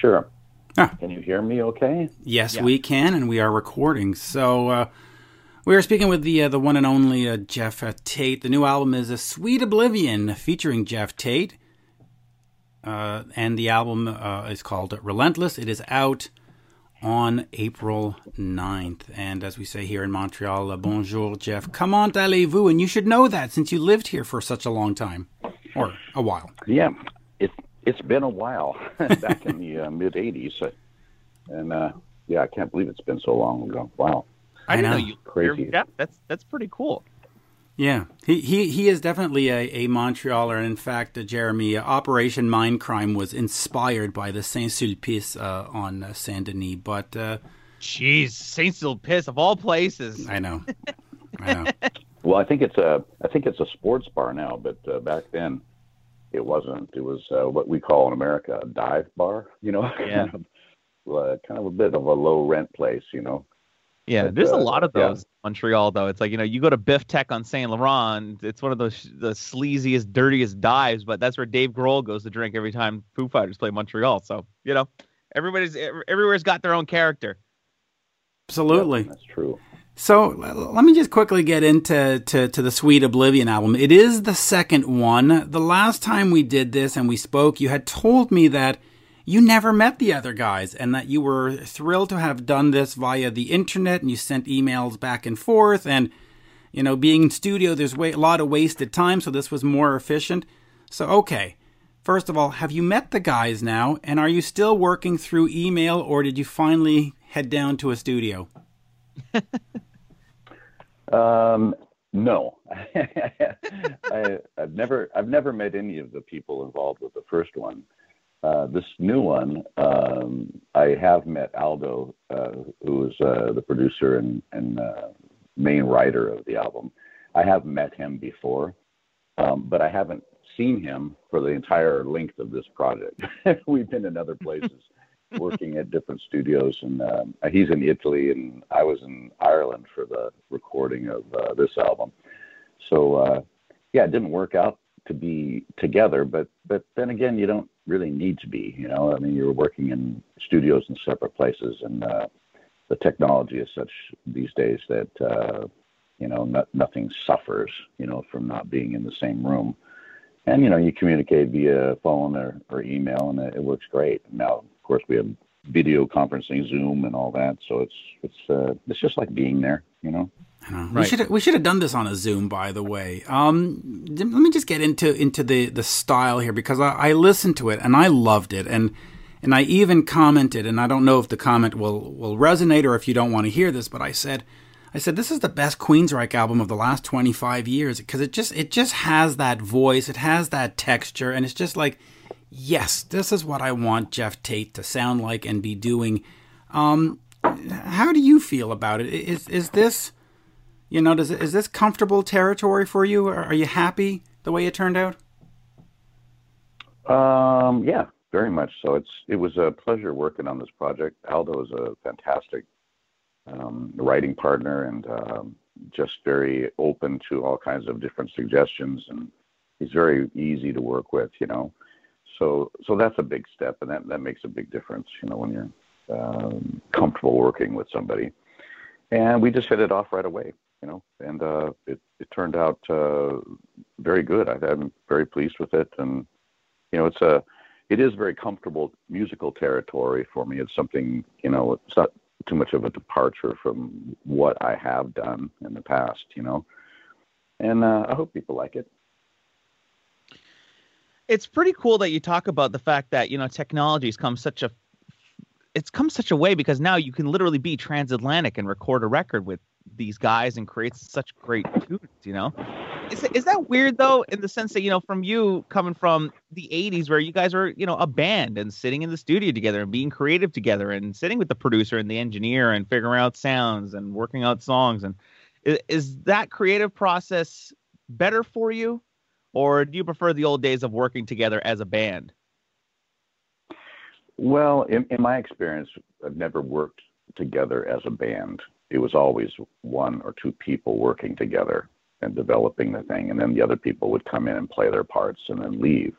Sure. Ah. Can you hear me okay? Yes, Yeah. we can, and we are recording. So uh, we are speaking with the uh, the one and only uh, Geoff uh, Tate. The new album is "A Sweet Oblivion," featuring Geoff Tate, uh, and the album uh, is called "Relentless." It is out on April 9th. And as we say here in Montreal, uh, bonjour, Geoff. Comment allez-vous? And you should know that since you lived here for such a long time, or a while. Yeah, it's it's been a while. Back in the uh, mid '80s, uh, and uh, yeah, I can't believe it's been so long ago. Wow. I, I know, know. you Crazy. Yeah, that's that's pretty cool. Yeah, he he, he is definitely a, a Montrealer. And in fact, uh, Jeremy, uh, Operation Mindcrime was inspired by the Saint Sulpice uh, on uh, Saint Denis. But uh, Jeez, Saint Sulpice of all places. I know, I know. Well, I think it's a I think it's a sports bar now, but uh, back then it wasn't. It was uh, what we call in America a dive bar. You know, Yeah. kind, of, uh, kind of a bit of a low rent place. You know. Yeah, But, there's a uh, lot of yeah. those in Montreal though. It's like you know you go to Bifteck on Saint Laurent. It's one of those the sleaziest, dirtiest dives, but that's where Dave Grohl goes to drink every time Foo Fighters play Montreal. So you know, everybody's everywhere's got their own character. Absolutely. That's true. So let me just quickly get into to, to the Sweet Oblivion album. It is the second one. The last time we did this and we spoke, you had told me that you never met the other guys and that you were thrilled to have done this via the internet and you sent emails back and forth and you know being in studio there's wa- a lot of wasted time so this was more efficient. So okay. First of all, have you met the guys now and are you still working through email or did you finally head down to a studio? Um, no, I, I've never I've never met any of the people involved with the first one. Uh, this new one, um, I have met Aldo, uh, who is uh, the producer and, and uh, main writer of the album. I have met him before, um, but I haven't seen him for the entire length of this project. We've been in other places, working at different studios, and um, he's in Italy, and I was in Ireland for the recording of uh, this album. So uh, yeah, it didn't work out to be together, but but then again, you don't really need to be. You know, I mean, you're working in studios in separate places, and uh, the technology is such these days that uh, you know no, nothing suffers. You know, from not being in the same room. And you know, you communicate via phone or, or email, and it, it works great. Now, course, we have video conferencing, Zoom, and all that. So it's it's uh, it's just like being there. You know. I know. We should we should have done this on a Zoom, by the way. Um, let me just get into into the the style here because I, I listened to it and I loved it and and I even commented and I don't know if the comment will will resonate or if you don't want to hear this, but I said I said this is the best Queensryche album of the last 25 years because it just it just has that voice, it has that texture, and it's just like yes, this is what I want Geoff Tate to sound like and be doing. Um, how do you feel about it? Is is this you know, does is this comfortable territory for you? Are are you happy the way it turned out? Um, yeah, very much so. It's it was a pleasure working on this project. Aldo is a fantastic um, writing partner and um, just very open to all kinds of different suggestions, and he's very easy to work with. You know, so so that's a big step, and that that makes a big difference. You know, when you're um, comfortable working with somebody, and we just hit it off right away. You know, and uh, it it turned out uh, very good. I'm very pleased with it, and you know, it's a, it is very comfortable musical territory for me. It's something, you know, it's not too much of a departure from what I have done in the past, you know, and uh, I hope people like it. It's pretty cool that you talk about the fact that you know technology's come such a it's come such a way because now you can literally be transatlantic and record a record with these guys and create such great tunes. You know, is is that weird though? In the sense that you know, from you coming from the '80s, where you guys were you know a band and sitting in the studio together and being creative together and sitting with the producer and the engineer and figuring out sounds and working out songs and is, is that creative process better for you, or do you prefer the old days of working together as a band? Well, in, in my experience, I've never worked together as a band. It was always one or two people working together and developing the thing, and then the other people would come in and play their parts and then leave.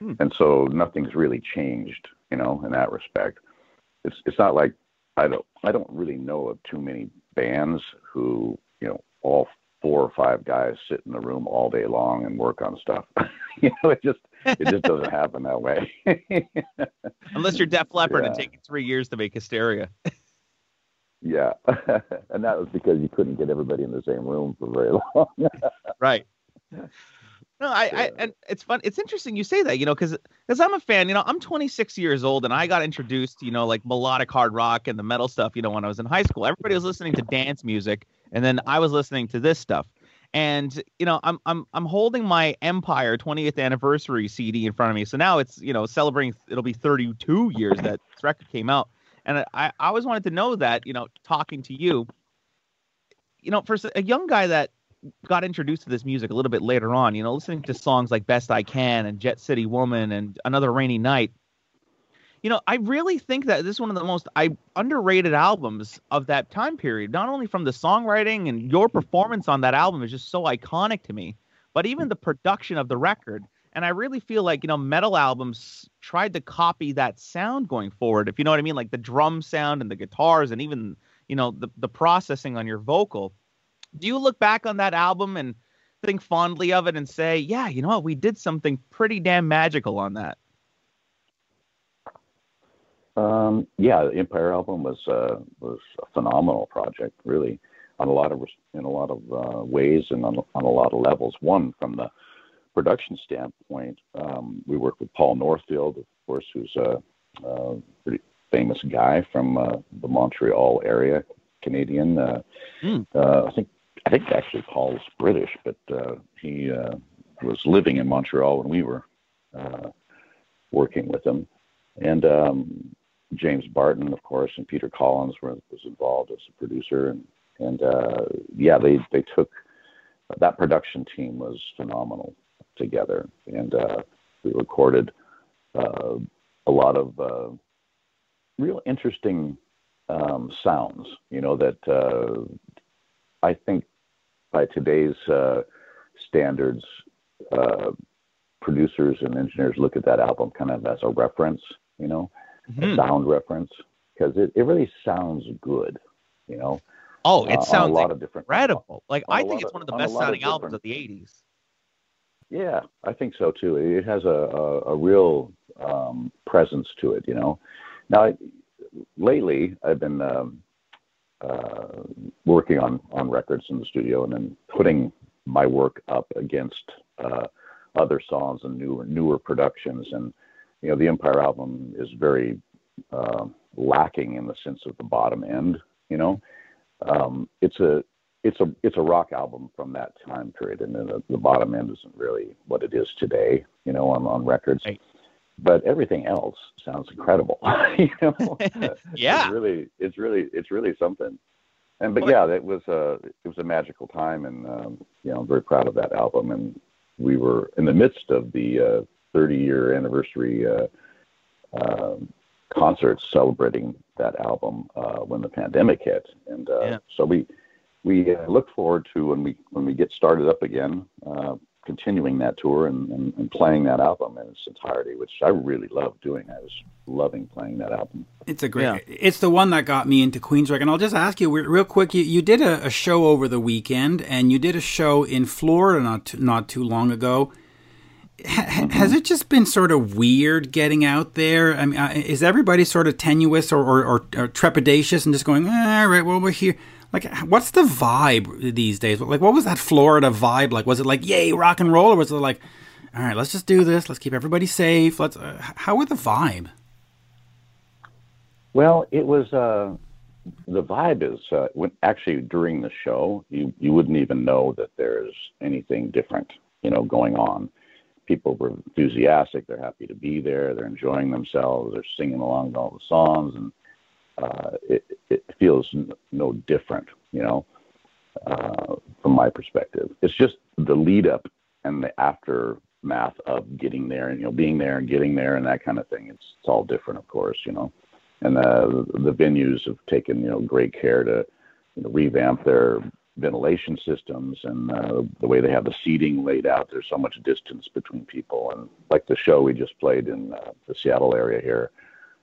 Hmm. And so nothing's really changed you know, in that respect. It's it's not like I don't I don't really know of too many bands who you know all four or five guys sit in the room all day long and work on stuff. you know, it just it just doesn't happen that way. Unless you're Def Leppard yeah. and taking three years to make Hysteria. yeah, and that was because you couldn't get everybody in the same room for very long. right. No, I, I, and it's fun. It's interesting you say that, you know, because because I'm a fan. You know, I'm 26 years old, and I got introduced, you know, like melodic hard rock and the metal stuff. You know, when I was in high school, everybody was listening to dance music, and then I was listening to this stuff. And you know, I'm I'm I'm holding my Empire 20th anniversary CD in front of me. So now it's you know celebrating. It'll be 32 years that this record came out, and I I always wanted to know that you know, talking to you, you know, for a young guy that got introduced to this music a little bit later on, you know, listening to songs like Best I Can and Jet City Woman and Another Rainy Night. You know, I really think that this is one of the most I underrated albums of that time period. Not only from the songwriting and your performance on that album is just so iconic to me, but even the production of the record. And I really feel like, you know, metal albums tried to copy that sound going forward. If you know what I mean, like the drum sound and the guitars and even, you know, the, the processing on your vocal do you look back on that album and think fondly of it and say, yeah, you know what, we did something pretty damn magical on that? Um, yeah, the Empire album was uh, was a phenomenal project, really, on a lot of in a lot of uh, ways and on, on a lot of levels. One from the production standpoint, um, we worked with Paul Northfield, of course, who's a, a pretty famous guy from uh, the Montreal area, Canadian. Mm. I think I think actually Paul's British, but uh, he uh, was living in Montreal when we were uh, working with him. And um, James Barton, of course, and Peter Collins were, was involved as a producer. And, and uh, yeah, they, they took that production team was phenomenal together. And uh, we recorded uh, a lot of uh, real interesting um, sounds, you know, that uh, I think by today's uh, standards, uh, producers and engineers look at that album kind of as a reference, you know, mm-hmm. sound reference, because it, it really sounds good, you know. Oh, it uh, sounds a lot of different incredible. Like I think it's of, one of the best sounding of albums of the '80s. Yeah, I think so too. It has a a, a real um, presence to it, you know. Now, lately I've been um, uh, working on on records in the studio and then putting my work up against uh, other songs and newer newer productions and you know the Empire album is very uh, lacking in the sense of the bottom end you know um, it's a it's a it's a rock album from that time period and then the, the bottom end isn't really what it is today you know on on records right but everything else sounds incredible. you know, yeah, it's really, it's really, it's really something. And but yeah, it was a it was a magical time, and um, you know, I'm very proud of that album. And we were in the midst of the uh, 30 year anniversary uh, uh, concerts celebrating that album uh, when the pandemic hit, and uh, yeah. so we we uh, look forward to when we when we get started up again uh, continuing that tour and, and, and, playing that album in its entirety, which I really love doing. I was loving playing that album. It's a great. Yeah. It's the one that got me into Queensryche. And I'll just ask you real quick. You, you did a, a, show over the weekend, and you did a show in Florida not too, not too long ago. Mm-hmm. Has it just been sort of weird getting out there? I mean, uh, is everybody sort of tenuous or, or, or, or trepidatious and just going, eh, all right, well, we're here? Like, what's the vibe these days? Like, what was that Florida vibe like? Was it like, yay, rock and roll, or was it like, all right, let's just do this, let's keep everybody safe? Let's. Uh, how was the vibe? Well, it was. Uh, the vibe is uh, when actually during the show, you you wouldn't even know that there's anything different, you know, going on. People were enthusiastic. They're happy to be there. They're enjoying themselves. They're singing along to all the songs and uh, it, it feels no different, you know, uh, from my perspective. It's just the lead up and the aftermath of getting there and, you know, being there and getting there and that kind of thing. It's, it's all different, of course, you know. And uh, the venues have taken, you know, great care to you know, revamp their ventilation systems and uh, the way they have the seating laid out. There's so much distance between people. And like the show we just played in uh, the Seattle area here,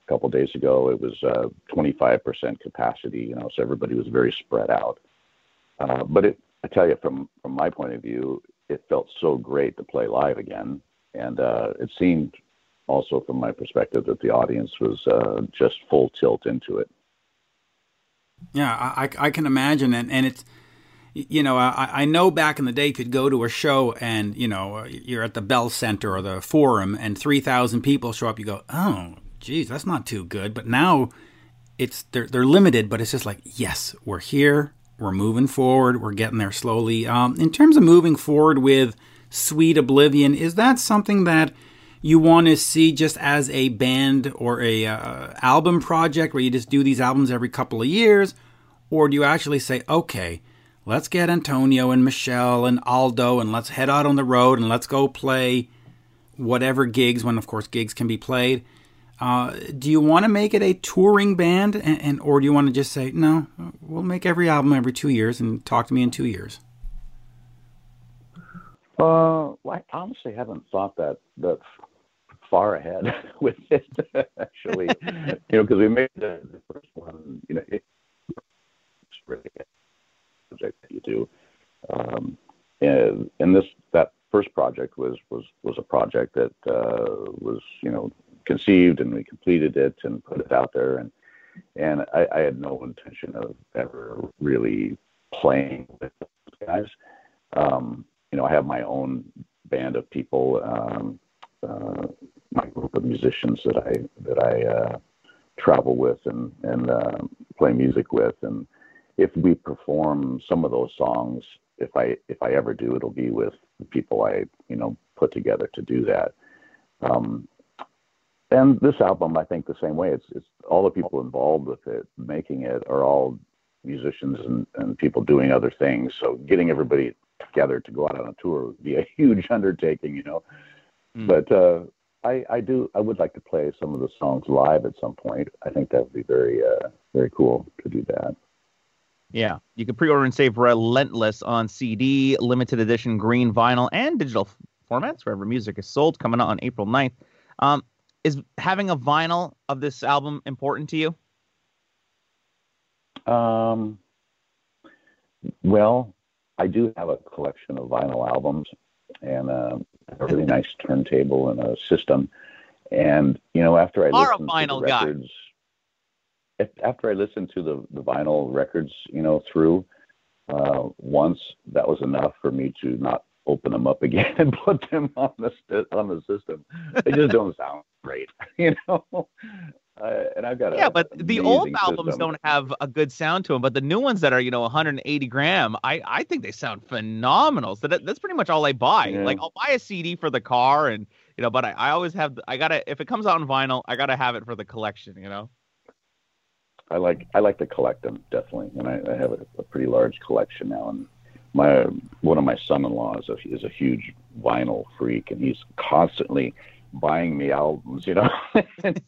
a couple of days ago. It was uh, 25% capacity, you know, so everybody was very spread out. Uh, but it, I tell you, from from my point of view, it felt so great to play live again, and uh, it seemed also from my perspective that the audience was uh, just full tilt into it. Yeah, I, I can imagine, and and it's you know, I, I know back in the day could go to a show and, you know, you're at the Bell Center or the Forum and 3,000 people show up. You go, oh, geez, that's not too good. But now it's they're, they're limited, but it's just like, yes, we're here. We're moving forward. We're getting there slowly. Um, in terms of moving forward with Sweet Oblivion, is that something that you want to see just as a band or a uh, album project where you just do these albums every couple of years? Or do you actually say, okay, let's get Antonio and Michelle and Aldo and let's head out on the road and let's go play whatever gigs, when of course gigs can be played. Uh, do you want to make it a touring band, and, and, or do you want to just say no? We'll make every album every two years, and talk to me in two years. Uh, well, I honestly haven't thought that that far ahead with it. Actually, you know, because we made the, the, first one, you know, it's really project that you do. Um, and, and this that first project was was was a project that uh, was you know conceived and we completed it and put it out there and and I, I had no intention of ever really playing with those guys. Um, you know, I have my own band of people, um, uh, my group of musicians that I that I uh, travel with and and uh, play music with, and if we perform some of those songs, if I if I ever do, it'll be with the people I you know put together to do that. Um, and this album, I think the same way. It's it's all the people involved with it, making it, are all musicians and, and people doing other things. So getting everybody together to go out on a tour would be a huge undertaking, you know. Mm. But uh, I, I do I would like to play some of the songs live at some point. I think that would be very uh, very cool to do that. Yeah, you can pre-order and save Relentless on CD, limited edition green vinyl, and digital formats wherever music is sold. Coming out on April 9th. Um, is having a vinyl of this album important to you? Um, well, I do have a collection of vinyl albums and uh, a really nice turntable and a system. And you know, after I listen to the records, guy after I listened to the, the vinyl records, you know, through uh, once, that was enough for me to not open them up again and put them on the on the system. They just don't sound great, you know. Uh, and I've got yeah, but the old albums system. don't have a good sound to them. But the new ones that are you know 180 gram, I I think they sound phenomenal. So that, that's pretty much all I buy. Yeah. Like I'll buy a CD for the car, and you know, but I, I always have I gotta if it comes out on vinyl, I gotta have it for the collection. You know. I like I like to collect them definitely, and I, I have a, a, pretty large collection now. And my one of my son-in-laws is a, is a huge vinyl freak, and he's constantly buying me albums, you know, and,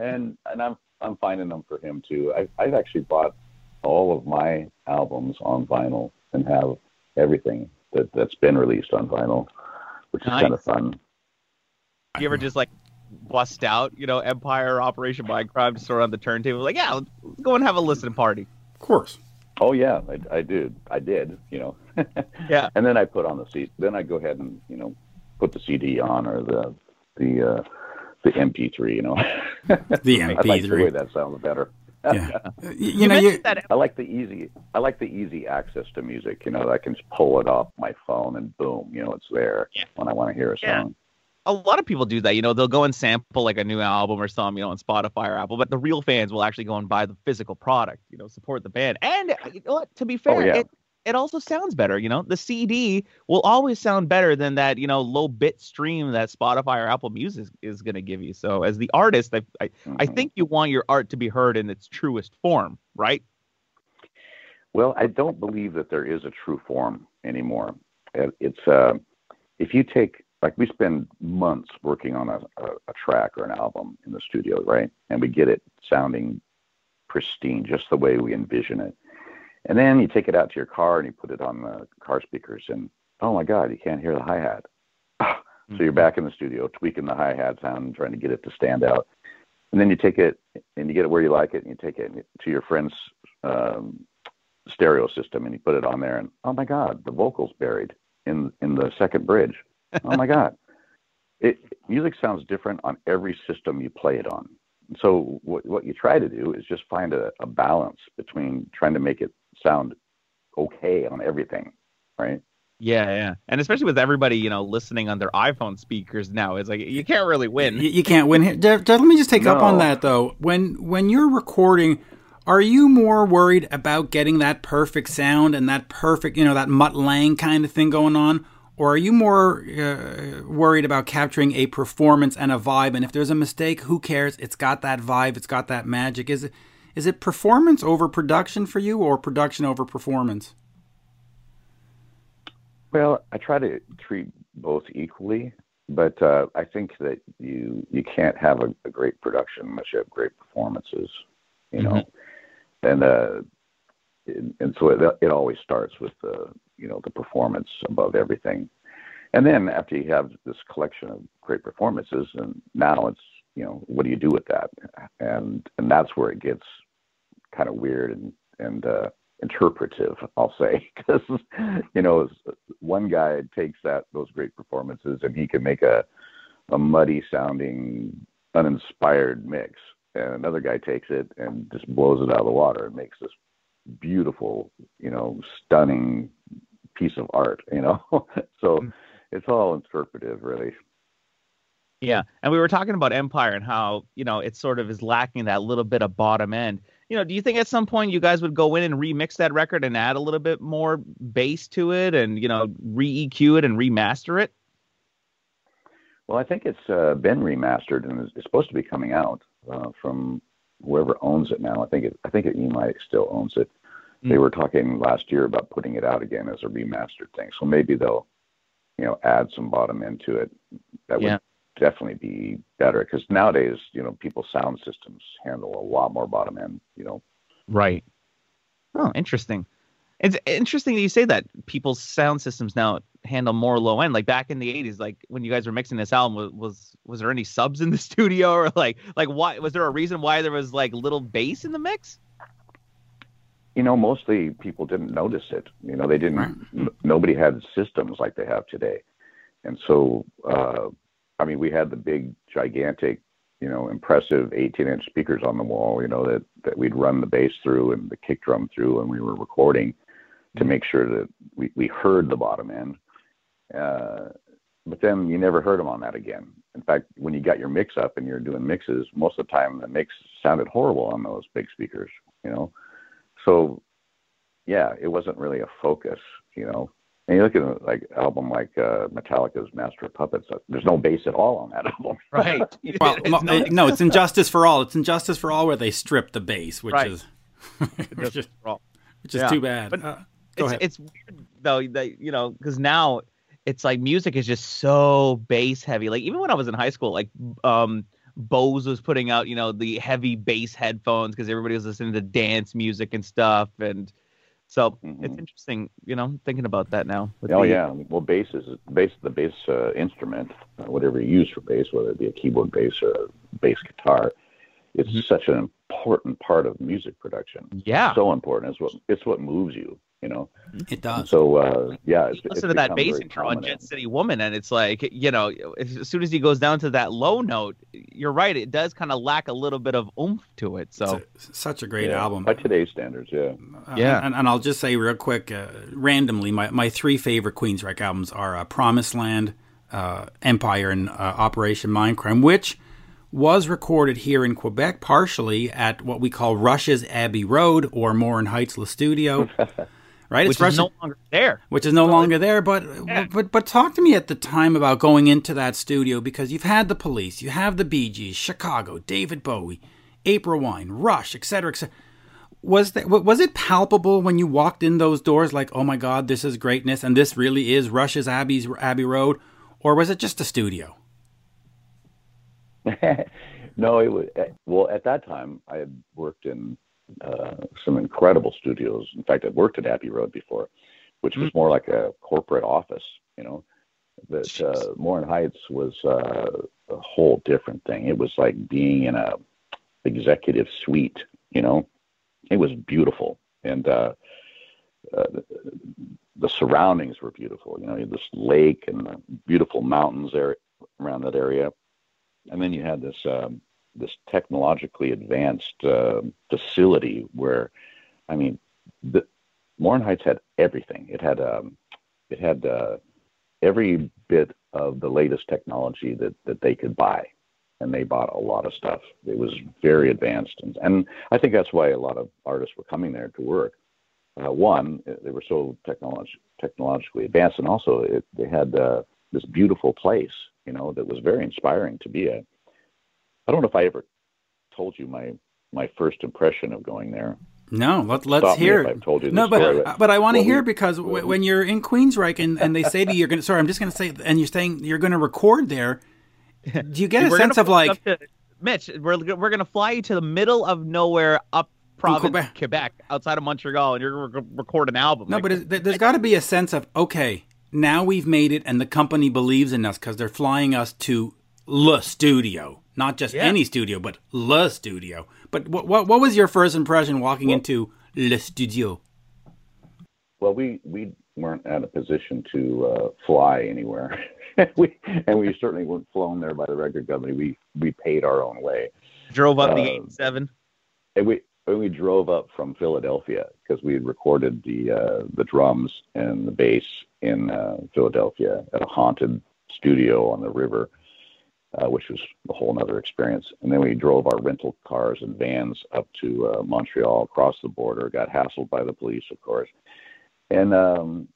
and I'm I'm finding them for him too. I, I've actually bought all of my albums on vinyl and have everything that that's been released on vinyl, which is nice. kind of fun. You ever just like bust out, you know, Empire Operation Mindcrime to sort on the turntable. Like, yeah, let's go and have a listening party. Of course. Oh yeah, I, I did. I did. You know. yeah. And then I put on the CD. Then I go ahead and you know put the CD on or the the uh, the MP3. You know. the MP3. I like the way that sounds better. yeah. you, you know, you, I like the easy. I like the easy access to music. You know, I can just pull it off my phone and boom, you know, it's there yeah. when I want to hear a song a lot of people do that. You know, they'll go and sample like a new album or something, you know, on Spotify or Apple, but the real fans will actually go and buy the physical product, you know, support the band. And you know what, to be fair, oh, yeah. it, it also sounds better. You know, the CD will always sound better than that, you know, low bit stream that Spotify or Apple Music is, is going to give you. So, as the artist, I, I, mm-hmm. I think you want your art to be heard in its truest form, right? Well, I don't believe that there is a true form anymore. It's uh, if you take like we spend months working on a, a, a, track or an album in the studio, right? And we get it sounding pristine, just the way we envision it. And then you take it out to your car and you put it on the car speakers, and oh my God, you can't hear the hi hat. so you're mm-hmm. back in the studio tweaking the hi hat sound trying to get it to stand out. and then you take it and you get it where you like it, and you take it to your friend's um, stereo system, and you put it on there, and oh my God, the vocals buried in in the second bridge. Oh my God, it music sounds different on every system you play it on. So what what you try to do is just find a, a balance between trying to make it sound okay on everything, right? Yeah, yeah, and especially with everybody, you know, listening on their iPhone speakers now, it's like you can't really win. You, you can't win here. Geoff, Geoff, let me just take no. up on that though. When when you're recording, are you more worried about getting that perfect sound and that perfect, you know, that Mutt Lange kind of thing going on, or are you more uh, worried about capturing a performance and a vibe? And if there's a mistake, who cares? It's got that vibe. It's got that magic. Is it is it performance over production for you, or production over performance? Well, I try to treat both equally, but uh, I think that you you can't have a, a, great production unless you have great performances, you know, mm-hmm. and uh, and, and so it, it always starts with the you know the performance above everything, and then after you have this collection of great performances, and now it's you know what do you do with that, and and that's where it gets kind of weird and and uh, interpretive, I'll say, because you know one guy takes that those great performances and he can make a a muddy sounding, uninspired mix, and another guy takes it and just blows it out of the water and makes this beautiful, you know, stunning piece of art. You know, so mm. it's all interpretive, really. Yeah, and we were talking about Empire and how you know it sort of is lacking that little bit of bottom end you know, do you think at some point you guys would go in and remix that record and add a little bit more bass to it and, you know, re EQ it and remaster it? Well, I think it's uh, been remastered and it's supposed to be coming out uh, from whoever owns it now. I think it, I think it, EMI still owns it. Mm. They were talking last year about putting it out again as a remastered thing. So maybe they'll, you know, add some bottom end to it. That would definitely be better because nowadays, you know, people's sound systems handle a lot more bottom end, you know. Right. Oh, interesting. It's interesting that you say that people's sound systems now handle more low end. Like back in the '80s, like when you guys were mixing this album, was was, was there any subs in the studio or like like why was there a reason why there was like little bass in the mix? You know, mostly people didn't notice it. You know, they didn't. Right. N- nobody had systems like they have today, and so uh, I mean, we had the big, gigantic, you know, impressive 18-inch speakers on the wall, you know, that that we'd run the bass through and the kick drum through, and we were recording to make sure that we we heard the bottom end. Uh, but then you never heard them on that again. In fact, when you got your mix up and you're doing mixes, most of the time the mix sounded horrible on those big speakers, you know. So, yeah, it wasn't really a focus, you know. And you look at a, like album like uh, Metallica's Master of Puppets. Uh, there's no bass at all on that album. Right. well, no, no, it's Injustice for All. It's Injustice for All where they strip the bass, which right. is which is, which is yeah. too bad. But uh, it's, it's weird though that you know because now it's like music is just so bass heavy. Like even when I was in high school, like um Bose was putting out you know the heavy bass headphones because everybody was listening to dance music and stuff and so mm-hmm. it's interesting, you know, thinking about that now. Oh the, yeah, well, bass is bass the bass uh, instrument, uh, whatever you use for bass, whether it be a keyboard bass or a bass guitar. It's mm-hmm. such an important part of music production. Yeah, so important. It's what it's what moves you you know. It does. So uh, yeah, it's, listen it's to that bass intro on Jet City Woman, and it's like you know, as soon as he goes down to that low note, you're right. It does kind of lack a little bit of oomph to it. So a, such a great yeah, album by today's standards. Yeah, uh, yeah. And, and, I'll just say real quick, uh, randomly, my my three favorite Queensryche albums are uh, Promised Land, uh, Empire, and uh, Operation Mindcrime, which was recorded here in Quebec, partially at what we call Rush's Abbey Road or Morin Heights Le Studio. right? Which it's is no longer there. Which is no so longer there. But yeah. but but talk to me at the time about going into that studio because you've had the Police, you have the Bee Gees, Chicago, David Bowie, April Wine, Rush, etc., etc. Was that was it palpable when you walked in those doors? Like, oh my God, this is greatness, and this really is Rush's Abbey's Abbey Road, or was it just a studio? no, it was eh, well at that time. I had worked in uh, some incredible studios. In fact, I worked at Abbey Road before, which was mm-hmm. more like a corporate office, you know. But uh, Morin Heights was uh, a whole different thing. It was like being in a executive suite. You know, it was beautiful, and uh, uh, the surroundings were beautiful. You know, you had this lake and the beautiful mountains there around that area, and then you had this um, this technologically advanced uh, facility where, I mean, the Morin Heights had everything. It had um, it had uh, every bit of the latest technology that that they could buy, and they bought a lot of stuff. It was very advanced, and and I think that's why a lot of artists were coming there to work. Uh, one, they were so technolog- technologically advanced, and also it, they had uh, this beautiful place, you know, that was very inspiring to be at. I don't know if I ever told you my my first impression of going there. No, let, let's hear. I've told you no, but story, but, but I want to hear because well, when you're in Queensryche and, and they say to you, you're going to. Sorry, I'm just going to say, and you're saying you're going to record there. Do you get a sense of like? to- Mitch, we're we're gonna fly you to the middle of nowhere up province Quebec. Quebec. outside of Montreal, and you're gonna rec- record an album. No, Like, but it, there- there's got to be a sense of okay, now we've made it, and the company believes in us because they're flying us to le studio, not just Yeah. any studio, but le studio. But what what, what was your first impression walking into le studio? Well, we we weren't at a position to uh, fly anywhere, we and we certainly weren't flown there by the record company. We we paid our own way, drove up the uh, eight seven. and we and we drove up from Philadelphia because we had recorded the uh, the drums and the bass in uh, Philadelphia at a haunted studio on the river, uh, which was a whole other experience. And then we drove our rental cars and vans up to uh, Montreal, across the border, got hassled by the police, of course, and um,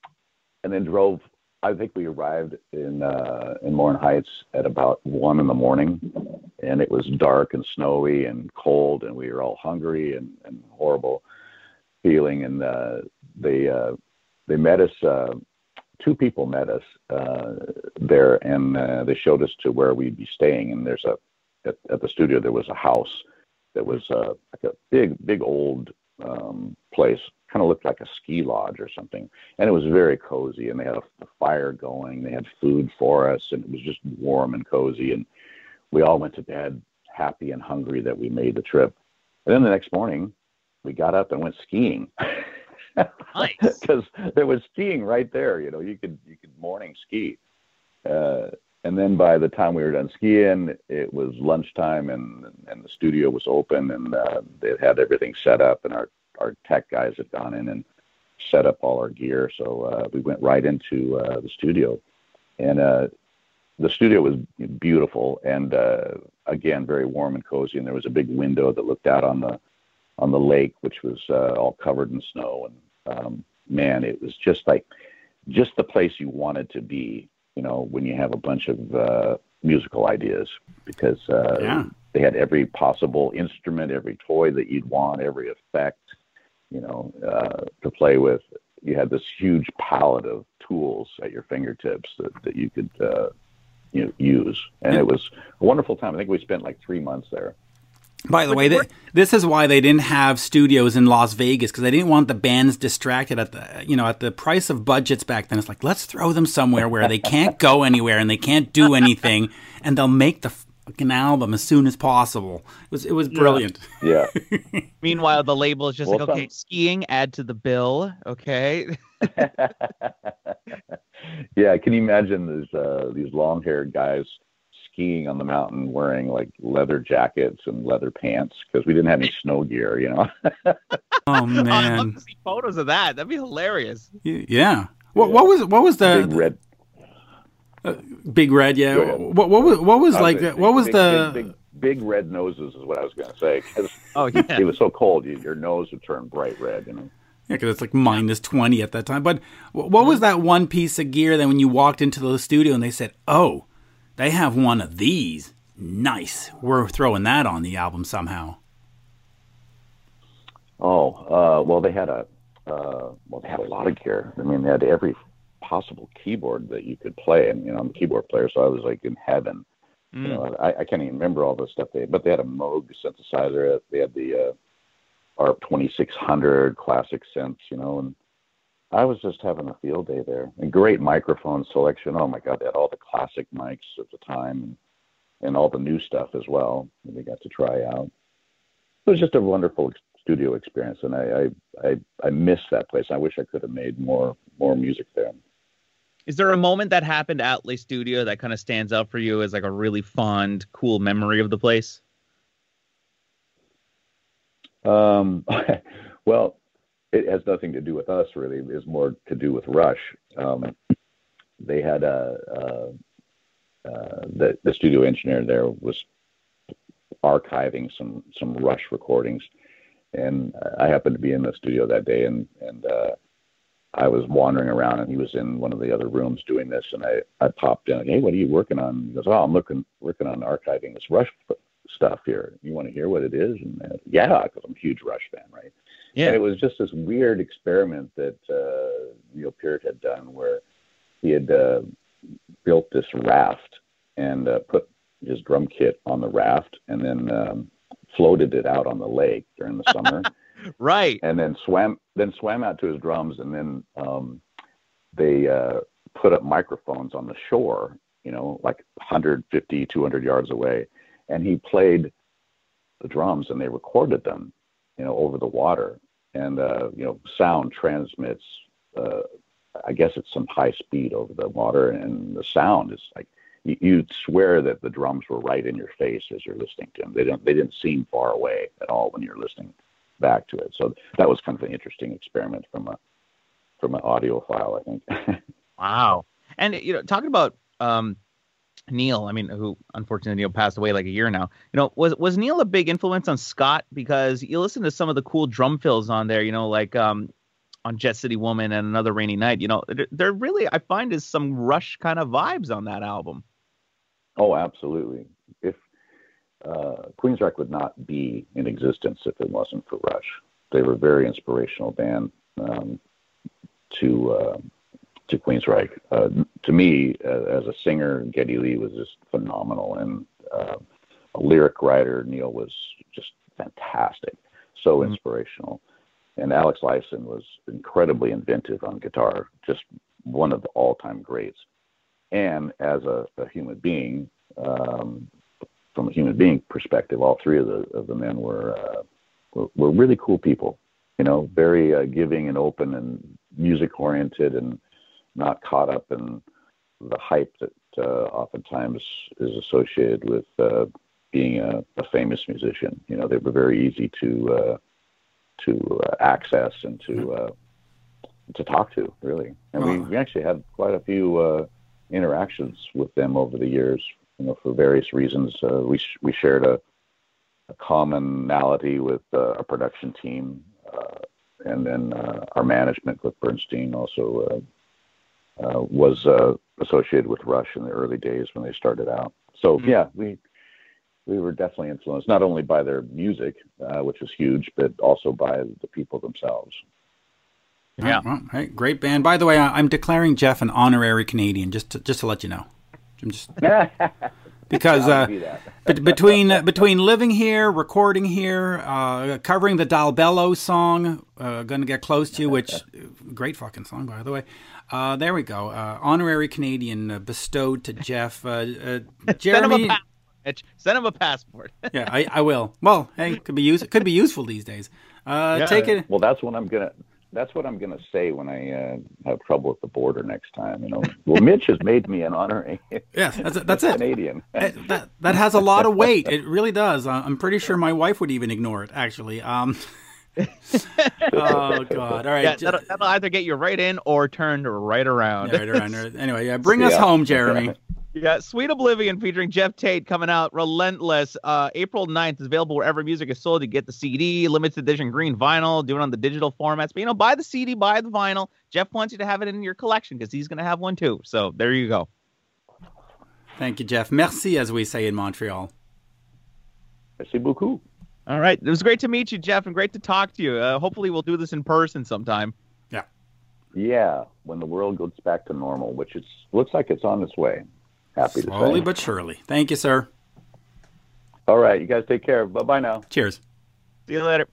and then drove. I think we arrived in uh, in Morin Heights at about one in the morning, and it was dark and snowy and cold, and we were all hungry and, and horrible feeling. And uh, they uh, they met us. Uh, two people met us uh, there, and uh, they showed us to where we'd be staying. And there's a at, at the studio there was a house that was uh, like a big big old um, place, kind of looked like a ski lodge or something, and it was very cozy. And they had a, a fire going, they had food for us, and it was just warm and cozy. And we all went to bed happy and hungry that we made the trip. And then the next morning, we got up and went skiing. Because there was skiing right there. You know, you could you could morning ski. Uh, and then by the time we were done skiing, it was lunchtime, and and the studio was open, and uh, they had everything set up, and our our tech guys had gone in and set up all our gear. So uh, we went right into uh, the studio, and uh, the studio was beautiful and uh, again very warm and cozy. And there was a big window that looked out on the on the lake, which was uh, all covered in snow. And um, man, it was just like just the place you wanted to be. You know, when you have a bunch of uh, musical ideas, because uh, Yeah. they had every possible instrument, every toy that you'd want, every effect, you know, uh, to play with. You had this huge palette of tools at your fingertips that, that you could, uh, you know, use, and it was a wonderful time. I think we spent like three months there. By the way, th- this is why they didn't have studios in Las Vegas because they didn't want the bands distracted at the you know at the price of budgets back then. It's like let's throw them somewhere where they can't go anywhere and they can't do anything, and they'll make the fucking album as soon as possible. It was it was brilliant. Yeah, Meanwhile, the label is just Well, like, okay, some- skiing, add to the bill. Okay. yeah. Can you imagine these uh, these long haired guys skiing on the mountain wearing like leather jackets and leather pants because we didn't have any snow gear, you know? Oh man. I'd love to see photos of that. That'd be hilarious. Y- yeah. What what was what was the Big red. Uh, big Red? Yeah. What what was what was I like? the- What was big, the? big, big, big red noses is what I was going to say Oh yeah. it was so cold, you, your nose would turn bright red. You know. Yeah, because it's like minus 20 at that time. But what was mm-hmm. that one piece of gear that when you walked into the studio and they said, oh, they have one of these? Nice. We're throwing that on the album somehow. Oh, uh, well, they had a uh, well, they had a lot of gear. I mean, they had every possible keyboard that you could play, and you know, I'm a keyboard player, so I was like in heaven. Mm. You know, I, I can't even remember all the stuff they, but they had a Moog synthesizer. They had the uh, ARP 2600 classic synths, you know, and I was just having a field day there. And great microphone selection. Oh my God, they had all the classic mics at the time, and, and all the new stuff as well. That we got to try out. it was just a wonderful studio experience, and I I I, I miss that place. I wish I could have made more more music there. Is there a moment that happened at Le Studio that kind of stands out for you as like a really fond, cool memory of the place? Um, well, it has nothing to do with us really. It's more to do with Rush. Um, they had a, a uh, the the studio engineer there was archiving some some Rush recordings, and I happened to be in the studio that day, and and uh, I was wandering around, and he was in one of the other rooms doing this, and I I popped in. Hey, what are you working on? He goes, Oh, I'm looking working on archiving this Rush stuff here. You want to hear what it is? And uh, yeah, because I'm a huge Rush fan, right? Yeah. And it was just this weird experiment that uh, Neil Peart had done, where he had uh, built this raft and uh, put his drum kit on the raft, and then um, floated it out on the lake during the summer. right. And then swam then swam out to his drums, and then um, they uh, put up microphones on the shore, you know, like 150, 200 yards away, and he played the drums, and they recorded them, you know, over the water, and uh, you know, sound transmits. Uh, I guess it's some high speed over the water, and the sound is like you'd swear that the drums were right in your face as you're listening to them. They don't they didn't seem far away at all when you're listening back to it. So that was kind of an interesting experiment from a from an audiophile, I think. wow. And you know, talking about um, Neil, I mean, who unfortunately Neil passed away like a year now. You know, was was Neil a big influence on Scott? Because you listen to some of the cool drum fills on there. You know, like um, on Jet City Woman and Another Rainy Night. You know, there really I find is some Rush kind of vibes on that album. Oh, absolutely. If uh, Queensryche would not be in existence if it wasn't for Rush. They were a very inspirational band um, to uh, to Queensryche. Uh, to me, uh, as a singer, Geddy Lee was just phenomenal, and uh, a lyric writer, Neil was just fantastic, so mm-hmm. inspirational. And Alex Lifeson was incredibly inventive on guitar, just one of the all-time greats. And as a, a human being, um, from a human being perspective, all three of the of the men were uh, were, were really cool people. You know, very uh, giving and open and music oriented and not caught up in the hype that uh, oftentimes is associated with uh, being a, a famous musician. You know, they were very easy to uh, to uh, access and to uh, to talk to, really. And we, we actually had quite a few uh, interactions with them over the years. You know, for various reasons, uh, we sh- we shared a, a commonality with uh, a production team, uh, and then uh, our management with Burnstein also was uh, associated with Rush in the early days when they started out. So mm-hmm. yeah, we we were definitely influenced not only by their music, uh, which was huge, but also by the people themselves. Yeah, well, hey, great band. By the way, I'm declaring Geoff an honorary Canadian, just to, just to let you know. I'm just because uh, between uh, between living here, recording here, uh, covering the Dalbello song, uh, "Gonna Get Close to You," which great fucking song by the way. Uh, there we go. Uh, honorary Canadian uh, bestowed to Geoff. Uh, uh, Jeremy. Send him a passport. yeah, I, I will. Well, hey, could be use could be useful these days. Yeah. Take it. Well, that's what I'm gonna. That's what I'm gonna say when I have trouble at the border next time. You know, well, Mitch has made me an honorary. Yes, that's that's it. Canadian. that that has a lot of weight. It really does. I'm pretty sure my wife would even ignore it. Actually. Um, oh God! All right, yeah, that'll, that'll, either get you right in or turned right around. Yeah, right around. Anyway, yeah, bring us home, Jeremy. Yeah, Sweet Oblivion featuring Geoff Tate coming out relentless. Uh, April 9th is available wherever music is sold. You get the CD, limited edition green vinyl, do it on the digital formats. But you know, buy the CD, buy the vinyl. Geoff wants you to have it in your collection because he's going to have one too. So there you go. Thank you, Geoff. Merci, as we say in Montreal. Merci beaucoup. All right. It was great to meet you, Geoff, and great to talk to you. Uh, hopefully, we'll do this in person sometime. Yeah. Yeah, when the world goes back to normal, which it looks like it's on its way. Happy Slowly to Slowly but surely. Thank you, sir. All right. You guys take care. Bye bye now. Cheers. See you later.